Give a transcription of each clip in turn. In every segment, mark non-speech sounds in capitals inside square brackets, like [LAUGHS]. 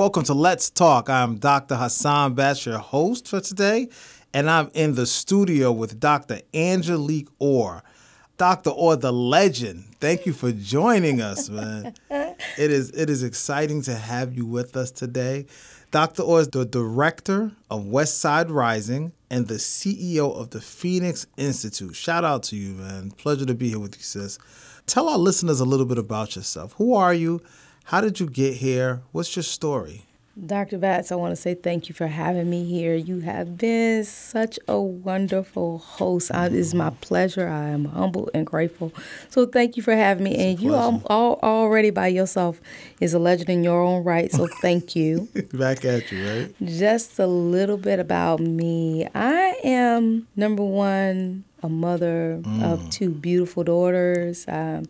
Welcome to Let's Talk. I'm Dr. Hassan Batts, your host for today, and I'm in the studio with Dr. Angelique Orr. Dr. Orr, the legend. Thank you for joining us, man. [LAUGHS] it is it is exciting to have you with us today. Dr. Orr is the director of West Side Rising and the CEO of the Phoenix Institute. Shout out to you, man. Pleasure to be here with you, sis. Tell our listeners a little bit about yourself. Who are you? How did you get here? What's your story? Dr. Batts, I want to say thank you for having me here. You have been such a wonderful host. I, it is my pleasure. I am humble and grateful. So thank you for having me. It's and you all, all, already by yourself is a legend in your own right. So thank you. [LAUGHS] Back at you, right? Just a little bit about me. I am number one, a mother mm. of two beautiful daughters. Um,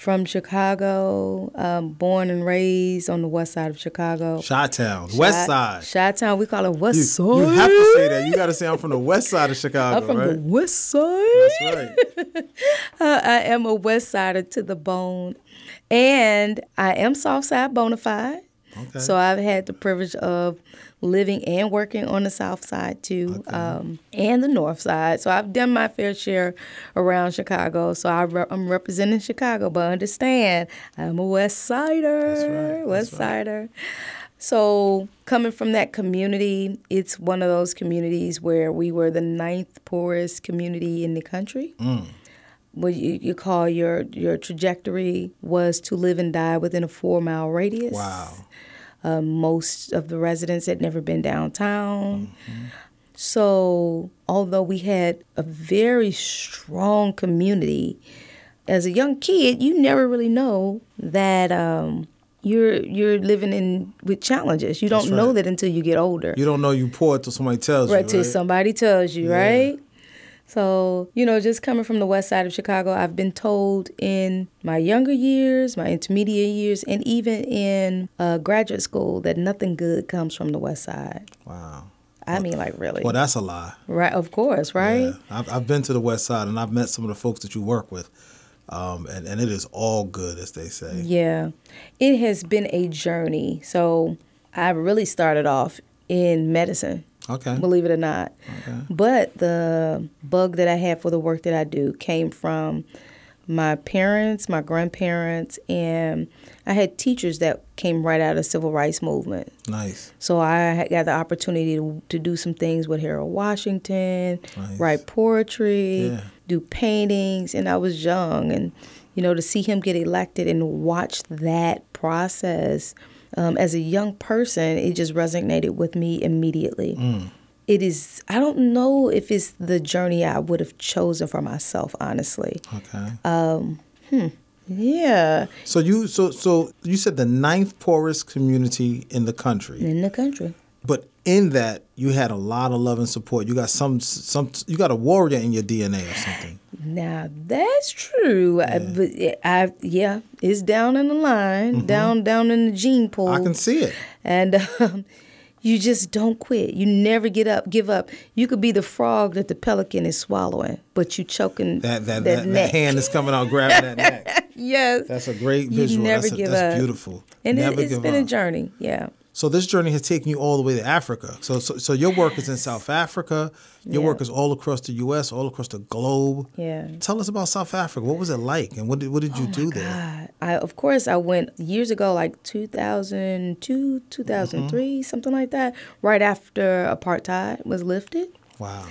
from Chicago, um, born and raised on the west side of Chicago. Chi-Town, west side. Chi-Town, we call it west you, side. You have to say that. You got to say I'm from the west side of Chicago, I'm from right? the west side. That's right. [LAUGHS] uh, I am a west sider to the bone. And I am south side bona fide. Okay. So I've had the privilege of living and working on the south side too, okay. um, and the north side. So I've done my fair share around Chicago. So I am representing Chicago, but understand I'm a West Sider, That's right. West That's Sider. Right. So coming from that community, it's one of those communities where we were the ninth poorest community in the country. Mm what you, you call your your trajectory was to live and die within a four mile radius. Wow. Uh, most of the residents had never been downtown. Mm-hmm. So, although we had a very strong community, as a young kid, you never really know that um, you're you're living in with challenges. You don't right. know that until you get older. You don't know you poor until somebody tells right, you. Right, till somebody tells you, yeah. right? So, you know, just coming from the west side of Chicago, I've been told in my younger years, my intermediate years, and even in uh, graduate school that nothing good comes from the west side. Wow. I well, mean, like, really. Well, that's a lie. Right, of course, right? Yeah. I've, I've been to the west side and I've met some of the folks that you work with. Um, and, and it is all good, as they say. Yeah. It has been a journey. So I really started off in medicine. Okay. Believe it or not. Okay. But the bug that I had for the work that I do came from my parents, my grandparents, and I had teachers that came right out of the civil rights movement. Nice. So I got the opportunity to, to do some things with Harold Washington, nice. write poetry, yeah. do paintings, and I was young, and you know to see him get elected and watch that process um, as a young person, it just resonated with me immediately. Mm. It is, I don't know if it's the journey I would have chosen for myself, honestly. Okay. Um, hmm. Yeah. So you so so you said the ninth poorest community in the country. In the country. But in that, you had a lot of love and support. You got some some you got a warrior in your DNA or something. Now that's true. Yeah. I, but I yeah, it's down in the line, mm-hmm. down down in the gene pool. I can see it. And um, [LAUGHS] you just don't quit. You never get up, give up. You could be the frog that the pelican is swallowing, but you choking that that, that, that, neck. that hand is coming out grabbing that neck. [LAUGHS] yes, that's a great visual. You never that's, a, give that's up. beautiful. And never it, has been up. a journey. Yeah. So this journey has taken you all the way to Africa. So so, so your work is in South Africa. Your yeah. work is all across the U.S., all across the globe. Yeah. Tell us about South Africa. What was it like, and what did what did you oh do my there? I of course I went years ago, like 2002, 2003, mm-hmm. something like that. Right after apartheid was lifted. Wow.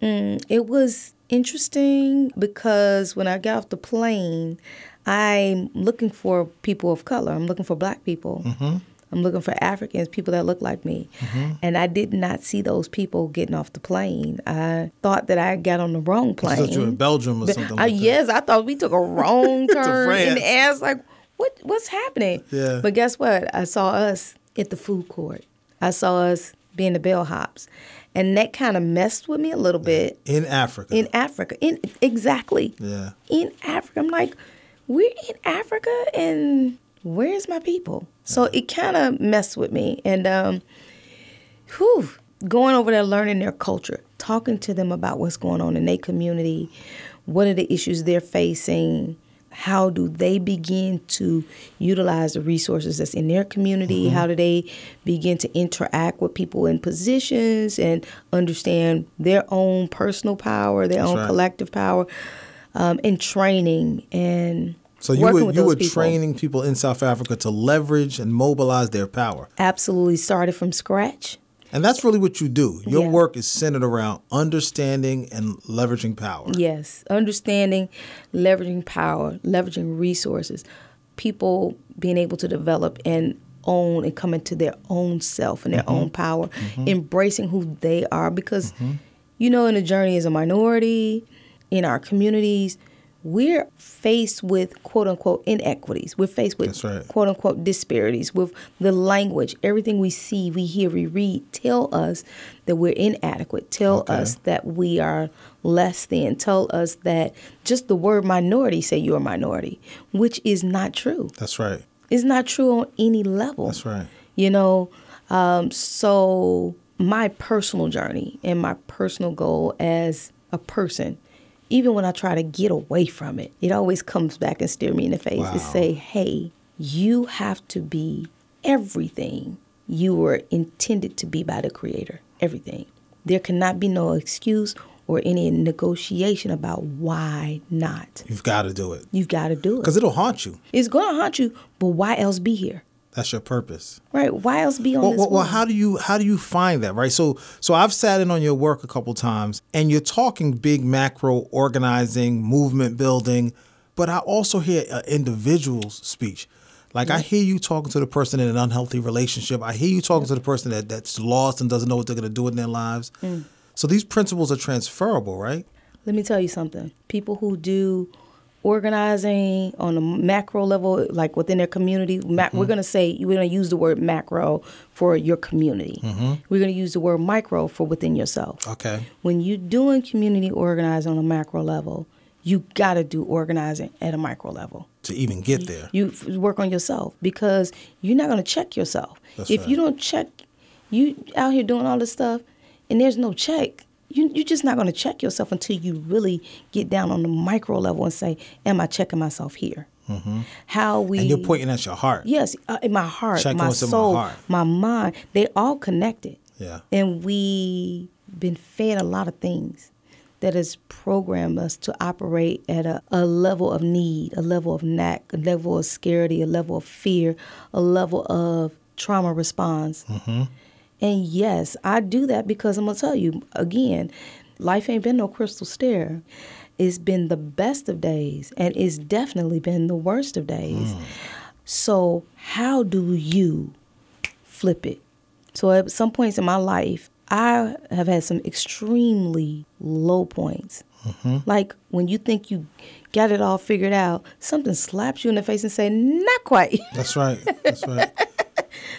Mm, it was interesting because when I got off the plane, I'm looking for people of color. I'm looking for black people. Mm-hmm. I'm looking for Africans, people that look like me. Mm-hmm. And I did not see those people getting off the plane. I thought that I got on the wrong plane. I thought you were in Belgium or something like I, Yes, I thought we took a wrong [LAUGHS] turn. And the ass like, what what's happening? Yeah. But guess what? I saw us at the food court. I saw us being the bellhops. And that kind of messed with me a little bit. In Africa. In Africa. In exactly. Yeah. In Africa. I'm like, we're in Africa and where's my people? So it kind of messed with me. And, um, whew, going over there, learning their culture, talking to them about what's going on in their community, what are the issues they're facing, how do they begin to utilize the resources that's in their community? Mm-hmm. How do they begin to interact with people in positions and understand their own personal power, their that's own right. collective power, um, and training and so you were you were people. training people in South Africa to leverage and mobilize their power. Absolutely, started from scratch. And that's really what you do. Your yeah. work is centered around understanding and leveraging power. Yes, understanding, leveraging power, leveraging resources, people being able to develop and own and come into their own self and their mm-hmm. own power, mm-hmm. embracing who they are. Because, mm-hmm. you know, in the journey as a minority, in our communities, we're faced with quote unquote inequities. We're faced with right. quote unquote disparities with the language. Everything we see, we hear, we read tell us that we're inadequate, tell okay. us that we are less than, tell us that just the word minority say you're a minority, which is not true. That's right. It's not true on any level. That's right. You know, um, so my personal journey and my personal goal as a person even when I try to get away from it, it always comes back and stare me in the face wow. and say, hey, you have to be everything you were intended to be by the Creator. Everything. There cannot be no excuse or any negotiation about why not. You've got to do it. You've got to do it. Because it'll haunt you. It's going to haunt you, but why else be here? That's your purpose, right? Why else be on well, this? Well, well, how do you how do you find that, right? So, so I've sat in on your work a couple times, and you're talking big macro organizing, movement building, but I also hear an individual's speech. Like yeah. I hear you talking to the person in an unhealthy relationship. I hear you talking yeah. to the person that, that's lost and doesn't know what they're going to do in their lives. Mm. So these principles are transferable, right? Let me tell you something. People who do organizing on a macro level, like within their community. mm-hmm. We're going to say, we're going to use the word macro for your community. Mm-hmm. We're going to use the word micro for within yourself. Okay. When you're doing community organizing on a macro level, you got to do organizing at a micro level. To even get there. You, you work on yourself because you're not going to check yourself. That's if right. you don't check, you out here doing all this stuff and there's no check, you, you're just not going to check yourself until you really get down on the micro level and say, Am I checking myself here? Mm-hmm. How we and you're pointing at your heart. Yes, uh, in my heart, Checking my soul, my, my, mind. They all connected. Yeah, and we've been fed a lot of things that has programmed us to operate at a, a level of need, a level of knack, a level of scarcity, a level of fear, a level of trauma response. Mm-hmm. And yes, I do that because I'm going to tell you again, life ain't been no crystal stair. It's been the best of days and it's definitely been the worst of days. Mm. So, how do you flip it? So, at some points in my life, I have had some extremely low points. Mm-hmm. Like when you think you got it all figured out, something slaps you in the face and say, "Not quite." That's right. That's right. [LAUGHS]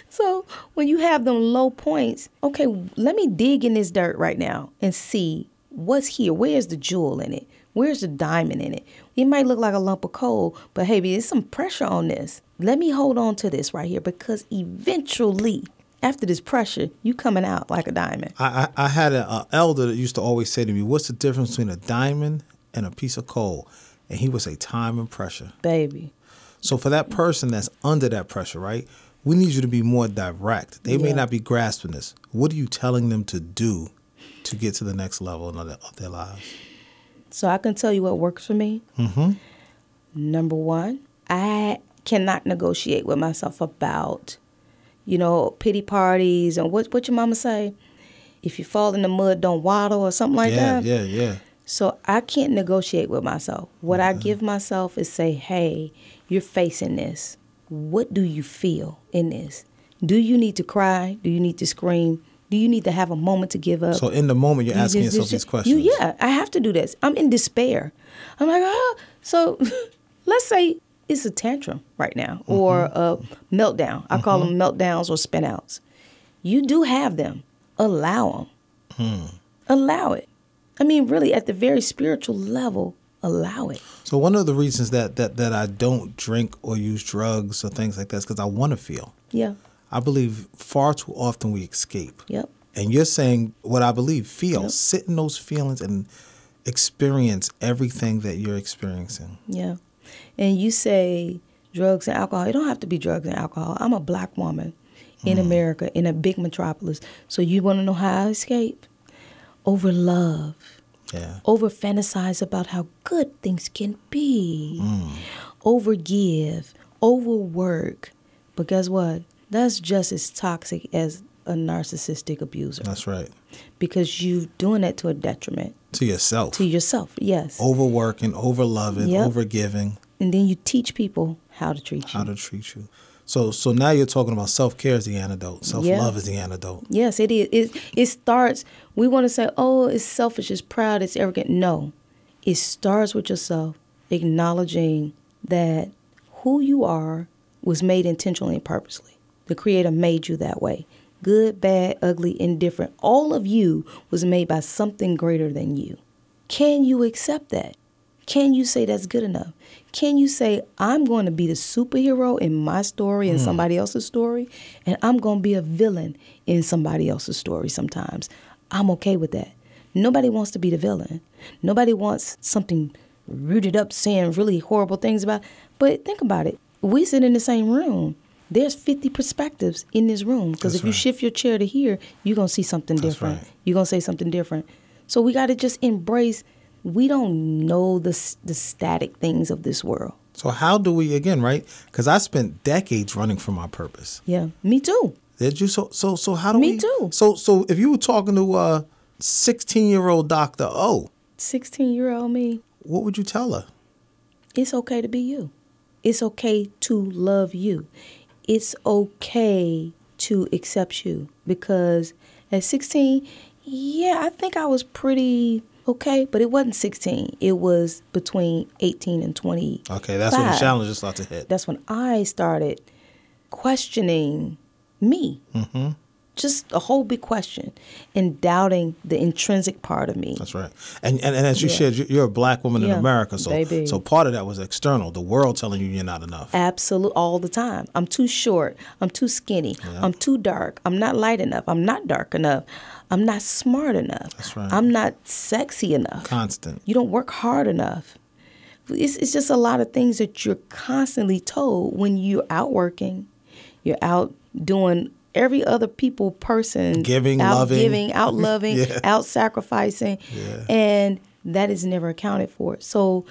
So when you have them low points, okay, let me dig in this dirt right now and see what's here. Where's the jewel in it? Where's the diamond in it? It might look like a lump of coal, but hey, there's some pressure on this. Let me hold on to this right here because eventually, after this pressure, you coming out like a diamond. I, I, I had an elder that used to always say to me, "What's the difference between a diamond and a piece of coal?" And he would say, "Time and pressure." Baby. So for that person that's under that pressure, right? We need you to be more direct. They yeah. may not be grasping this. What are you telling them to do to get to the next level of their lives? So I can tell you what works for me. Mm-hmm. Number one, I cannot negotiate with myself about, you know, pity parties and what what your mama say. If you fall in the mud, don't waddle or something like yeah, that. Yeah, yeah, yeah. So I can't negotiate with myself. What I give myself is say, hey, you're facing this what do you feel in this? Do you need to cry? Do you need to scream? Do you need to have a moment to give up? So in the moment, you're asking yourself these questions. You, yeah, I have to do this. I'm in despair. I'm like, oh, so [LAUGHS] let's say it's a tantrum right now mm-hmm. or a meltdown. I mm-hmm. call them meltdowns or spinouts. You do have them. Allow them. Hmm. Allow it. I mean, really, at the very spiritual level, allow it. So one of the reasons that that that I don't drink or use drugs or things like that is because I want to feel. Yeah. I believe far too often we escape. Yep. And you're saying what I believe. Feel, yep. sit in those feelings and experience everything that you're experiencing. Yeah. and you say drugs and alcohol, it don't have to be drugs and alcohol. I'm a black woman in Mm. America in a big metropolis. So you want to know how I escape? Over love. Yeah. Over fantasize about how good things can be. Mm. Over give. Over work. But guess what? That's just as toxic as a narcissistic abuser That's right. because you're doing that to a detriment To yourself. to yourself. Yes. Overworking, overloving, Yep. overgiving, And then you teach people how to treat you. how to treat you. So so now you're talking about self care is the antidote. Self love is the antidote. Yes, it is. It it starts. We want to say, "Oh, it's selfish, it's proud, it's arrogant." No, it starts with yourself acknowledging that who you are was made intentionally and purposely. The Creator made you that way. Good, bad, ugly, indifferent. All of you was made by something greater than you. Can you accept that? Can you say that's good enough? Can you say, I'm going to be the superhero in my story and hmm. somebody else's story, and I'm going to be a villain in somebody else's story sometimes? I'm okay with that. Nobody wants to be the villain. Nobody wants something rooted up saying really horrible things about. But think about it. We sit in the same room. There's 50 perspectives in this room because if you shift your chair to here, you're going to see something That's different. right. You're going to say something different. So we got to just embrace we don't know the the static things of this world. So how do we again, right? Because I spent decades running from my purpose. Yeah, me too. Did you? So so so how do Me we? too. So so if you were talking to a 16 year old Doctor O, 16 year old me, what would you tell her? it's okay to be you. It's okay to love you. It's okay to accept you because at 16, yeah, I think I was pretty okay, but it wasn't 16. It was between 18 and 20. Okay, that's when the challenges start to hit. That's when I started questioning me. Mm-hmm. Just a whole big question and doubting the intrinsic part of me. That's right. And and, and as you Yeah. shared, you're a black woman in America, so baby. so part of that was external, the world telling you you're not enough. Absolute all the time. I'm too short. I'm too skinny. Yeah. I'm too dark. I'm not light enough. I'm not dark enough. I'm not smart enough. That's right. I'm not sexy enough. Constant. You don't work hard enough. It's, it's just a lot of things that you're constantly told when you're out working, you're out doing every other people person Giving, out loving. giving, out [LAUGHS] loving, Yeah. out sacrificing, Yeah. and that is never accounted for. So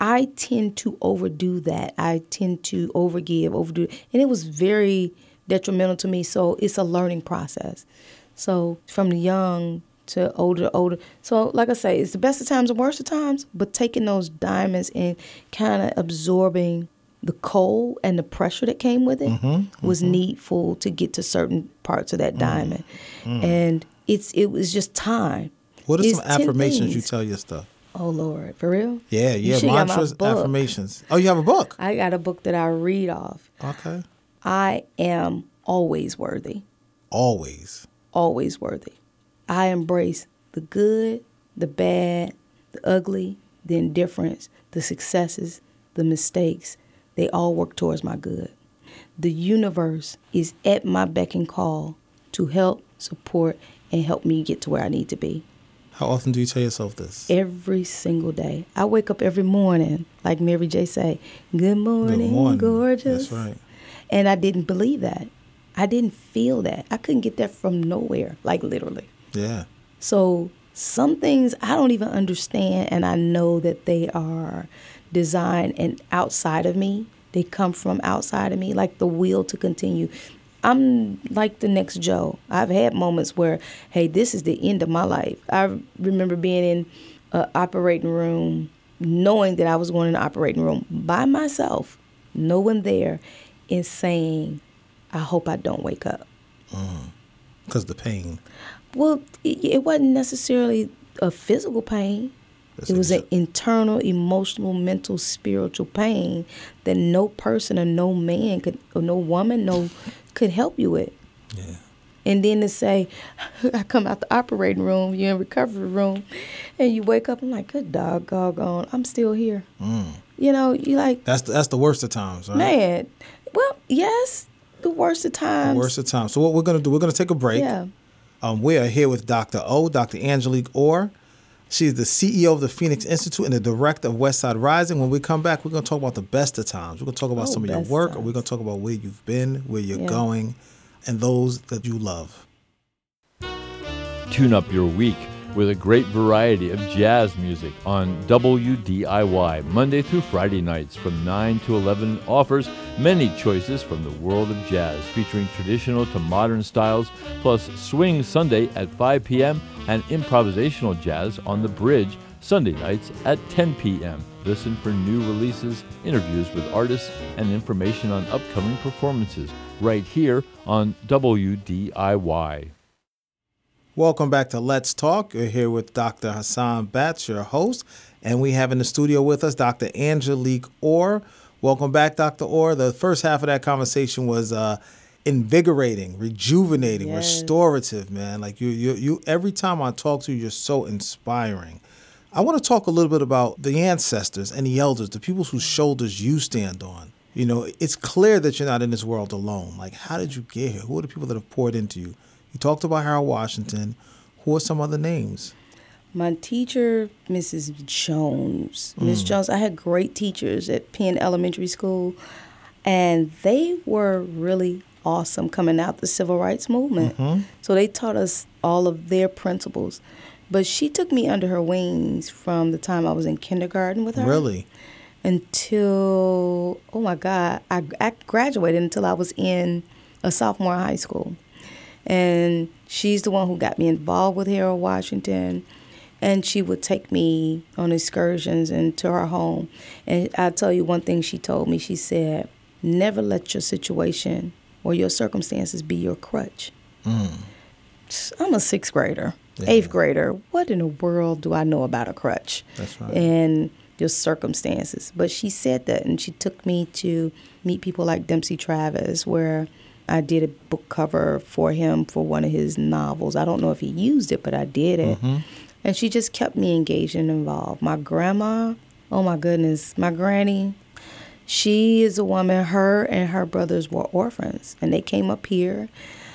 I tend to overdo that. I tend to overgive, overdo, and it was very detrimental to me. So it's a learning process. So from the young to older, older. So like I say, it's the best of times and worst of times. But taking those diamonds and kind of absorbing the cold and the pressure that came with it Mm-hmm, was needful to get to certain parts of Mm. that diamond. And it's it was just time. What are It's some 10 affirmations you tell your stuff? Oh Lord, for real? Yeah, yeah, should got my mantras, affirmations. Oh, you have a book? I got a book that I read off. Okay. I am always worthy. Always. always worthy. I embrace the good, the bad, the ugly, the indifference, the successes, the mistakes. They all work towards my good. The universe is at my beck and call to help, support, and help me get to where I need to be. How often do you tell yourself this? Every single day. I wake up every morning, like Mary J. say, Good morning, Good morning. gorgeous. That's right. And I didn't believe that. I didn't feel that. I couldn't get that from nowhere, like literally. Yeah. So some things I don't even understand, and I know that they are designed and outside of me. They come from outside of me, like the will to continue. I'm like the next Joe. I've had moments where, hey, this is the end of my life. I remember being in an operating room, knowing that I was going in the operating room by myself, no one there, and saying, I hope I don't wake up. Mm. Because the pain. Well, it, it wasn't necessarily a physical pain. That's it was an internal, emotional, mental, spiritual pain that no person or no man could, or no woman, no, [LAUGHS] could help you with. Yeah. And then to say, [LAUGHS] I come out the operating room, you're in recovery room, and you wake up, I'm like, good dog, doggone, I'm still here. Mm. You know, you like, That's the, that's the worst of times, right? man, well, yes, the worst of The times. worst of times. So what we're gonna do? We're gonna take a break. Yeah. Um, we are here with Dr. O, Dr. Angelique Orr. She's the CEO of the Phoenix Institute and the director of Westside Rising. When we come back, we're going to talk about the best of times. We're going to talk about Oh, some of your work, times. or we're going to talk about where you've been, where you're Yeah. going, and those that you love. Tune up your week with a great variety of jazz music on WDIY Monday through Friday nights from 9 to 11 offers many choices from the world of jazz featuring traditional to modern styles plus swing Sunday at 5 p.m. and improvisational jazz on the bridge Sunday nights at 10 p.m. Listen for new releases, interviews with artists, and information on upcoming performances right here on WDIY. Welcome back to Let's Talk. You're here with Dr. Hassan Batts, your host, and we have in the studio with us Dr. Angelique Orr. Welcome back, Dr. Orr. The first half of that conversation was uh, invigorating, rejuvenating, Yes. restorative, man. Like you, you, you. Every time I talk to you, you're so inspiring. I want to talk a little bit about the ancestors and the elders, the people whose shoulders you stand on. You know, it's clear that you're not in this world alone. Like, how did you get here? Who are the people that have poured into you? You talked about Harold Washington. Who are some other names? My teacher, Mrs. Jones. Miss hmm. Jones, I had great teachers at Penn Elementary School, and they were really awesome coming out the civil rights movement. Mm-hmm. So they taught us all of their principles. But she took me under her wings from the time I was in kindergarten with her Really? until oh my god I, I graduated until i was in a sophomore high school and she's the one who got me involved with harold washington. And she would take me on excursions into her home. And i'll tell you one thing she told me. She said never let your situation or your circumstances be your crutch. Mm. I'm a sixth grader eighth grader. What in the world do i know about a crutch? That's right. and your circumstances. But she said that, and she took me to meet people like Dempsey Travis, where I did a book cover for him for one of his novels. I don't know if he used it, but I did it. Mm-hmm. And she just kept me engaged and involved. My grandma, oh my goodness, my granny, she is a woman, her and her brothers were orphans, and they came up here.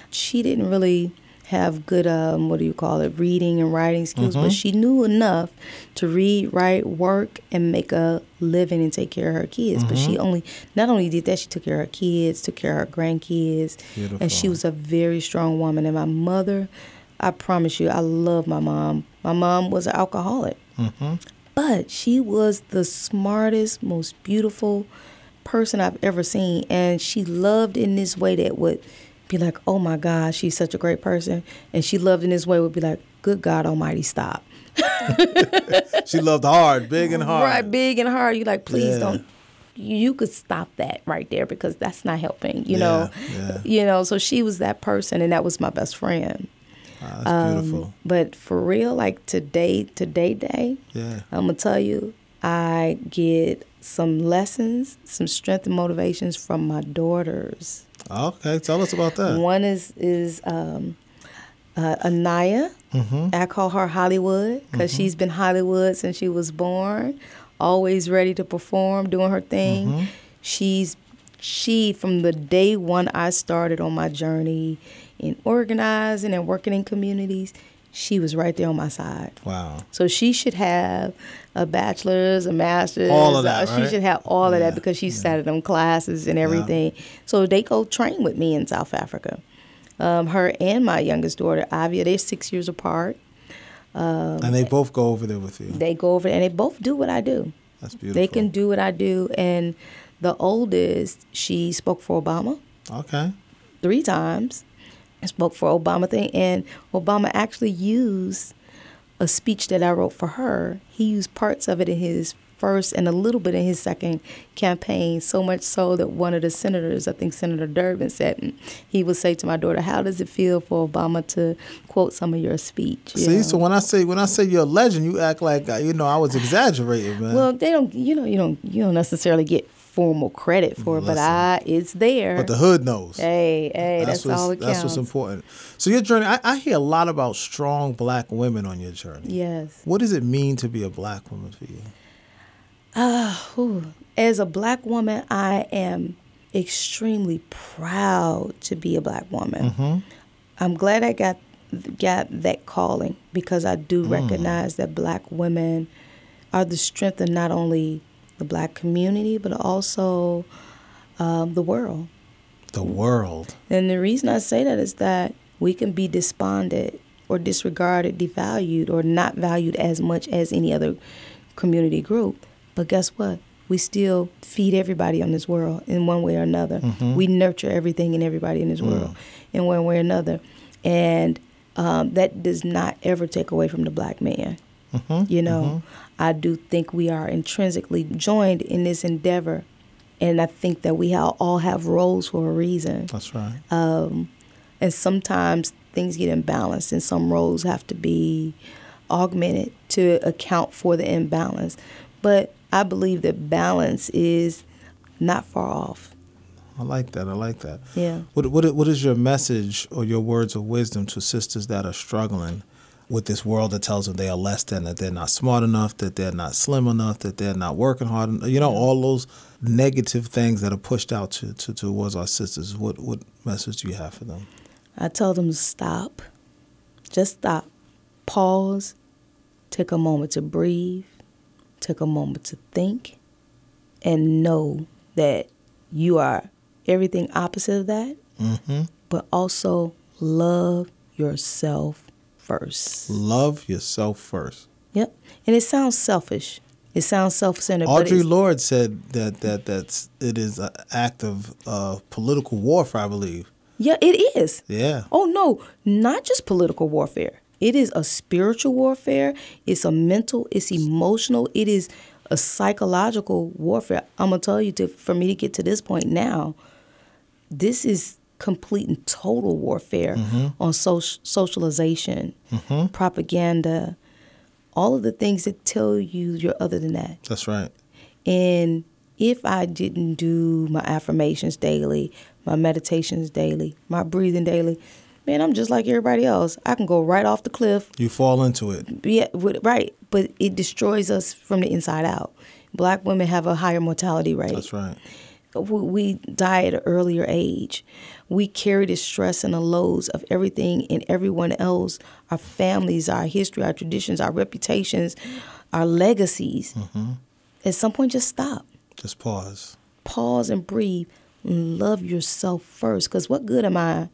She didn't really have good, um, what do you call it, reading and writing skills, but mm-hmm. she knew enough to read, write, work, and make a living and take care of her kids. But she mm-hmm. only, not only did that, she took care of her kids, took care of her grandkids, and she was a very strong woman. And my mother, I promise you, I love my mom. My mom was an alcoholic. Mm-hmm. But she was the smartest, most beautiful person I've ever seen. And she loved in this way that would be like, oh my God, she's such a great person. And she loved in this way would be like, good God Almighty, stop. [LAUGHS] She loved hard, big and hard. Right, big and hard. You like, please Yeah. don't. You could stop that right there because that's not helping. You know, Yeah, yeah. you know. So she was that person, and that was my best friend. Ah, that's beautiful. But for real, like today, today, day, Yeah. I'm gonna tell you, I get some lessons, some strength and motivations from my daughters. Okay, tell us about that. One is is um, uh, Anaya. Mm-hmm. I call her Hollywood because she's been Hollywood since she was born. Always ready to perform, doing her thing. Mm-hmm. She's she from the day one I started on my journey in organizing and working in communities. She was right there on my side. Wow. So she should have a bachelor's, a master's. All of that, uh, She should have all of that because she sat at them classes and everything. So they go train with me in South Africa. Um, her and my youngest daughter, Avia, they're six years apart. and they both go over there with you. They go over and they both do what I do. That's beautiful. They can do what I do. And the oldest, she spoke for Obama Okay. three times. I spoke for Obama thing, and Obama actually used a speech that I wrote for her. He used parts of it in his first and a little bit in his second campaign. So much so that one of the senators, I think Senator Durbin, said mm, he would say to my daughter, "How does it feel for Obama to quote some of your speech?" you See, know? so when I say when I say you're a legend, you act like uh, you know I was exaggerating, man. well, they don't. You know, you don't. You don't necessarily get formal credit for it, but I, it's there. but the hood knows. hey, hey, that's, what's, all it That's what's important. So your journey, I, I hear a lot about strong black women on your journey. Yes. What does it mean to be a black woman for you? Whew. As a black woman, I am extremely proud to be a black woman. I'm glad I got got that calling because I do Mm. recognize that black women are the strength of not only the black community but also um, the world. The world. And the reason I say that is that we can be despondent or disregarded, devalued, or not valued as much as any other community group. But guess what? We still feed everybody on this world in one way or another. We nurture everything and everybody in this world in one way or another. And um, that does not ever take away from the black man. You know, I do think we are intrinsically joined in this endeavor. And I think that we all have roles for a reason. That's right. Um, and sometimes things get imbalanced, and some roles have to be augmented to account for the imbalance. But I believe that balance is not far off. I like that. I like that. Yeah. What what what is your message or your words of wisdom to sisters that are struggling with this world that tells them they are less than, that they're not smart enough, that they're not slim enough, that they're not working hard enough? You know, all those negative things that are pushed out to, to towards our sisters. What what message do you have for them? I tell them to stop. Just stop. Pause. Take a moment to breathe. Take a moment to think. And know that you are everything opposite of that. Mm-hmm. But also love yourself first. Love yourself first. Yep. And it sounds selfish. It sounds self-centered. but Audre Lorde said that that that's it is an act of uh, political warfare. I believe. Yeah, it is. Yeah. Oh no, not just political warfare. It is a spiritual warfare. It's a mental. It's emotional. It is a psychological warfare. I'm gonna tell you to for me to get to this point now. This is complete and total warfare mm-hmm. on social socialization, mm-hmm. propaganda, all of the things that tell you you're other than that. That's right. And if I didn't do my affirmations daily, my meditations daily, my breathing daily, man, I'm just like everybody else. I can go right off the cliff. You fall into it. Yeah, right. But it destroys us from the inside out. Black women have a higher mortality rate. That's right. We- We die at an earlier age. We carry the stress and the loads of everything and everyone else our families, our history, our traditions, our reputations, our legacies. Mm-hmm. At some point, just stop Just pause. pause and breathe and love yourself first. Because what good am I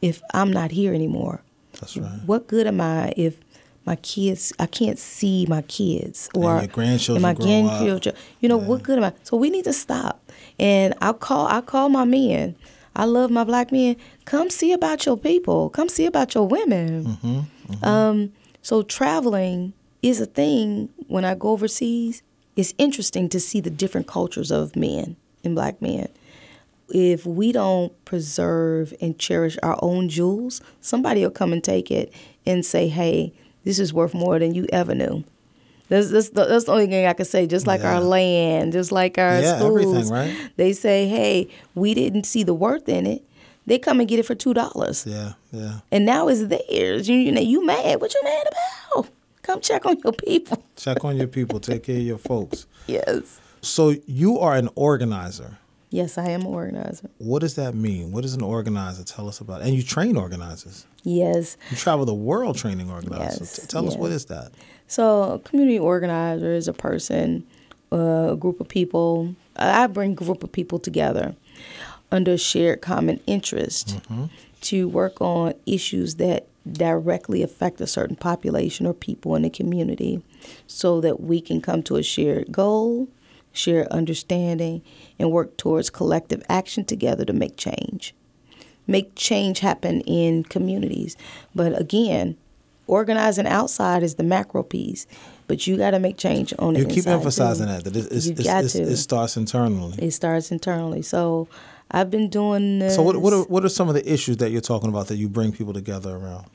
if I'm not here anymore? That's right. What good am I if my kids, I can't see my kids or your grandchildren and my grandchildren? You know, what good am I? So we need to stop. And I'll call, I call my men. I love my black men. Come see about your people. Come see about your women. Mm-hmm, Um, so traveling is a thing when I go overseas. It's interesting to see the different cultures of men and black men. If we don't preserve and cherish our own jewels, somebody will come and take it and say, "Hey, this is worth more than you ever knew." That's, that's, the, that's the only thing I can say. Just like Yeah. our land, just like our Yeah, schools, right? they say, "Hey, we didn't see the worth in it." They come and get it for two dollars Yeah. Yeah. and now it's theirs. You, you know, you mad? What you mad about? Come check on your people. [LAUGHS] Check on your people. Take care of your folks. Yes. So you are an organizer. Yes, I am an organizer. What does that mean? What does an organizer tell us about? And you train organizers. Yes. You travel the world training organizers. Yes, T- tell us what is that? So, a community organizer is a person, uh, a group of people. I bring a group of people together under a shared common interest to work on issues that directly affect a certain population or people in the community so that we can come to a shared goal, shared understanding, and work towards collective action together to make change. Make change happen in communities. But again, organizing outside is the macro piece, but you got to make change on the You keep emphasizing too. that that it, it's, it's, it's, it starts internally. It starts internally. So I've been doing this. So what what are, what are some of the issues that you're talking about that you bring people together around?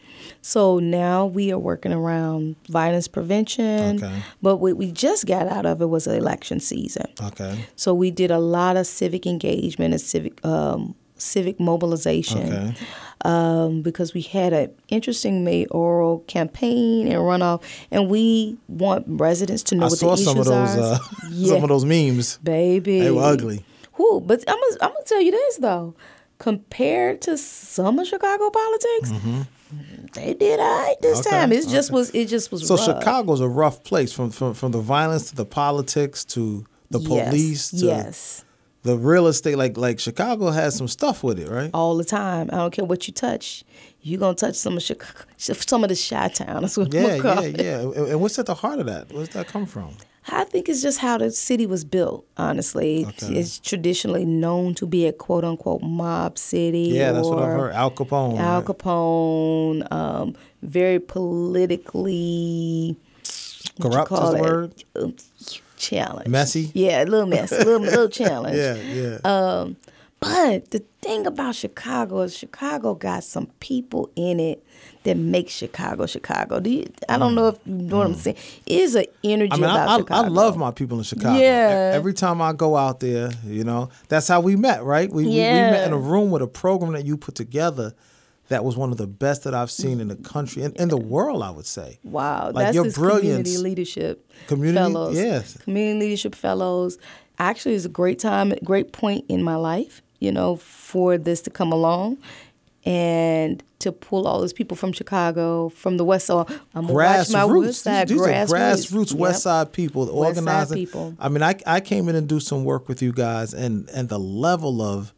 So now we are working around violence prevention. Okay. But what we just got out of it was election season. Okay. So we did a lot of civic engagement and civic um, civic mobilization. Okay. um, because we had an interesting mayoral campaign and runoff, and we want residents to know I what saw the some of those are. uh, yeah, [LAUGHS] some of those memes. baby, They were ugly. Who? but I'm gonna, I'm gonna tell you this though, compared to some of Chicago politics, they did all right this Okay, time. It just okay. was it just was So rough. Chicago's a rough place from, from from the violence to the politics to the Yes, police to yes. The real estate. Like like Chicago has some stuff with it, right? all the time. I don't care what you touch. You gonna touch some of Chicago, some of the Chi Town. That's what Yeah, I'm gonna call yeah, it. yeah. And, what's at the heart of that? Where's that come from? I think it's just how the city was built. Honestly, Okay. it's traditionally known to be a quote unquote mob city. Yeah, that's what I've heard. Al Capone. Al right? Capone, um, very politically Corrupt is the word? Challenge. Messy? Yeah, a little messy, a little, little challenge. [LAUGHS] Yeah, yeah. Um, but the thing about Chicago is Chicago got some people in it that make Chicago Chicago. Do you, I don't know if you know what I'm saying. It is an energy Mm. I mean, about I, I, Chicago. I love my people in Chicago. Yeah. Every time I go out there, you know, that's how we met, right? We, we, we met in a room with a program that you put together that was one of the best that I've seen in the country and in the world, I would say. Wow, Like that's your brilliance. community leadership Community- fellows. yes. community leadership fellows. Actually, it's a great time, great point in my life. You know, for this to come along, and to pull all those people from Chicago, from the West Side. I'm watch my West Grassroots. Side. These, these are grassroots, grassroots West Side people West Side organizing. people. I mean, I, I came in and do some work with you guys, and and the level of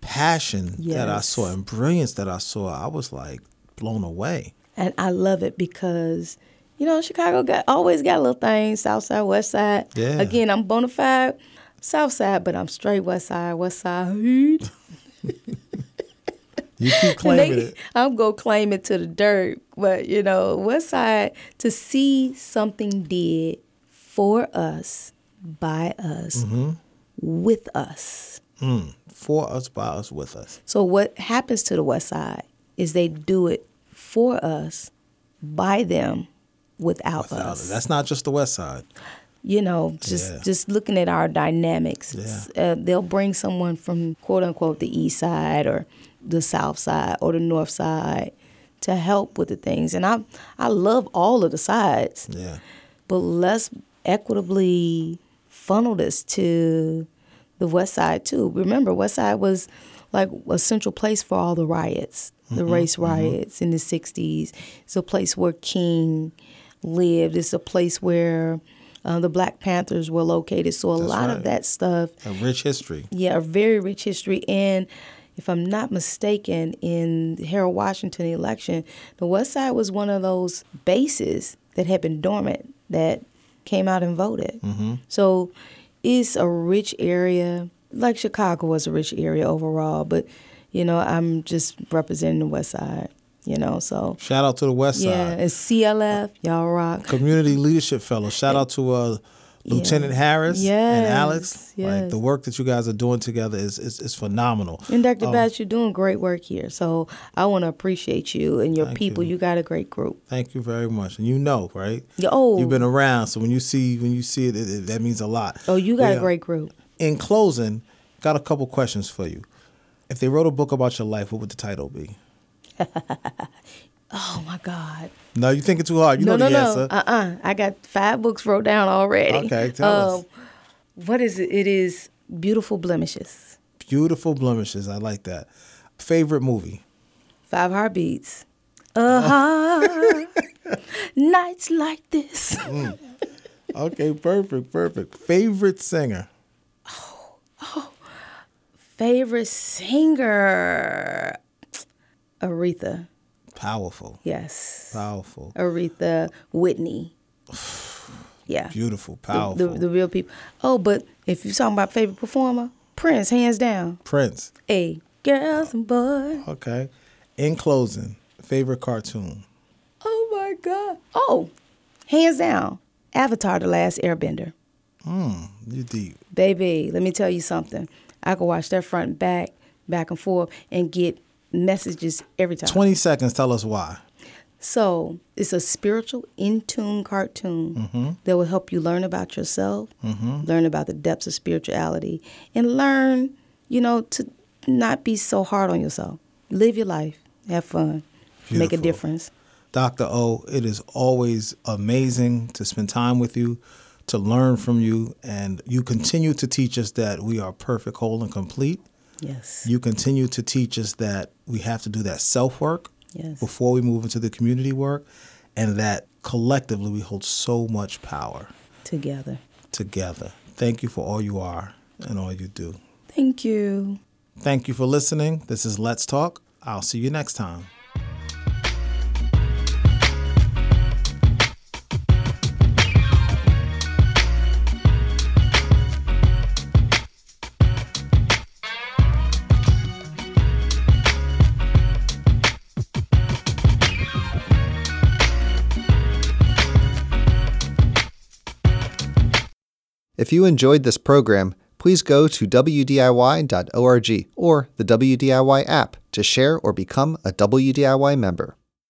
passion that I saw and brilliance that I saw, I was like blown away. and I love it because you know Chicago got always got little things South Side, West Side. Yeah. Again, I'm bona fide South Side, but I'm straight West Side, West Side. [LAUGHS] You keep claiming they- it. I'm gonna claim it to the dirt, but you know West Side to see something did for us, by us, Mm-hmm. with us. Mm, for us, by us, with us. So what happens to the West Side is they do it for us, by them, without, Without us. it. That's not just the West Side. you know, just Yeah. just looking at our dynamics. It's, Uh, they'll bring someone from quote unquote the east side or the south side or the north side to help with the things. And I I love all of the sides, Yeah. but let's equitably funnel this to the west side too. Remember, west side was like a central place for all the riots, the race riots in the 60s. It's a place where King lived. It's a place where uh, the Black Panthers were located. So a That's lot right. of that stuff, A rich history. yeah, a very rich history. And if I'm not mistaken, in Harold Washington election, the West Side was one of those bases that had been dormant that came out and voted. Mm-hmm. So it's a rich area. Like Chicago was a rich area overall, but you know, I'm just representing the West Side. You know, so Shout out to the West Side. yeah, it's CLF, y'all rock. Community Leadership Fellow. Shout out to uh, Lieutenant Harris and Yes, Alex. Like the work that you guys are doing together is is, is phenomenal. And Dr. Um, Batts, you're doing great work here. So I want to appreciate you and your people. you. You. got a great group. Thank you very much. And you know, right? Yeah, Oh, You've been around, so when you see when you see it, it, it- that means a lot. oh, you got We, a uh, great group. In closing, got a couple questions for you. If they wrote a book about your life, what would the title be? [LAUGHS] Oh my God. No, you're thinking too hard. You no, know no, the no. answer. Uh, uh I got five books wrote down already. Um, Okay, tell us. What is it? It is beautiful blemishes. Beautiful blemishes. I like that. Favorite movie? Five heartbeats. Uh huh. [LAUGHS] Nights like this. Okay, perfect, perfect. Favorite singer? Oh, oh. Favorite singer. Aretha. Powerful, Yes. powerful, Aretha Whitney. [SIGHS] Yeah. beautiful, The- powerful. The, the, real people. Oh, but if you're talking about favorite performer, Prince, hands down. Prince. Hey, girls and boys. Okay. In closing, favorite cartoon? Oh my God. Oh, hands down. Avatar, The Last Airbender. Mm, you deep. Baby, let me tell you something. I can watch that front and back, back and forth, and get messages every time. 20 seconds, tell us why. So it's a spiritual, in tune cartoon Mm-hmm. that will help you learn about yourself, learn about the depths of spirituality, and learn, you know, to not be so hard on yourself. Live your life, have fun, make a difference. Dr. O, it is always amazing to spend time with you, to learn from you, and you continue to teach us that we are perfect, whole, and complete. Yes. You continue to teach us that we have to do that self work Yes. before we move into the community work, and that collectively we hold so much power Together. together. Thank you for all you are and all you do. Thank you. Thank you for listening. This is Let's Talk. I'll see you next time. If you enjoyed this program, please go to WDIY.org or the WDIY app to share or become a WDIY member.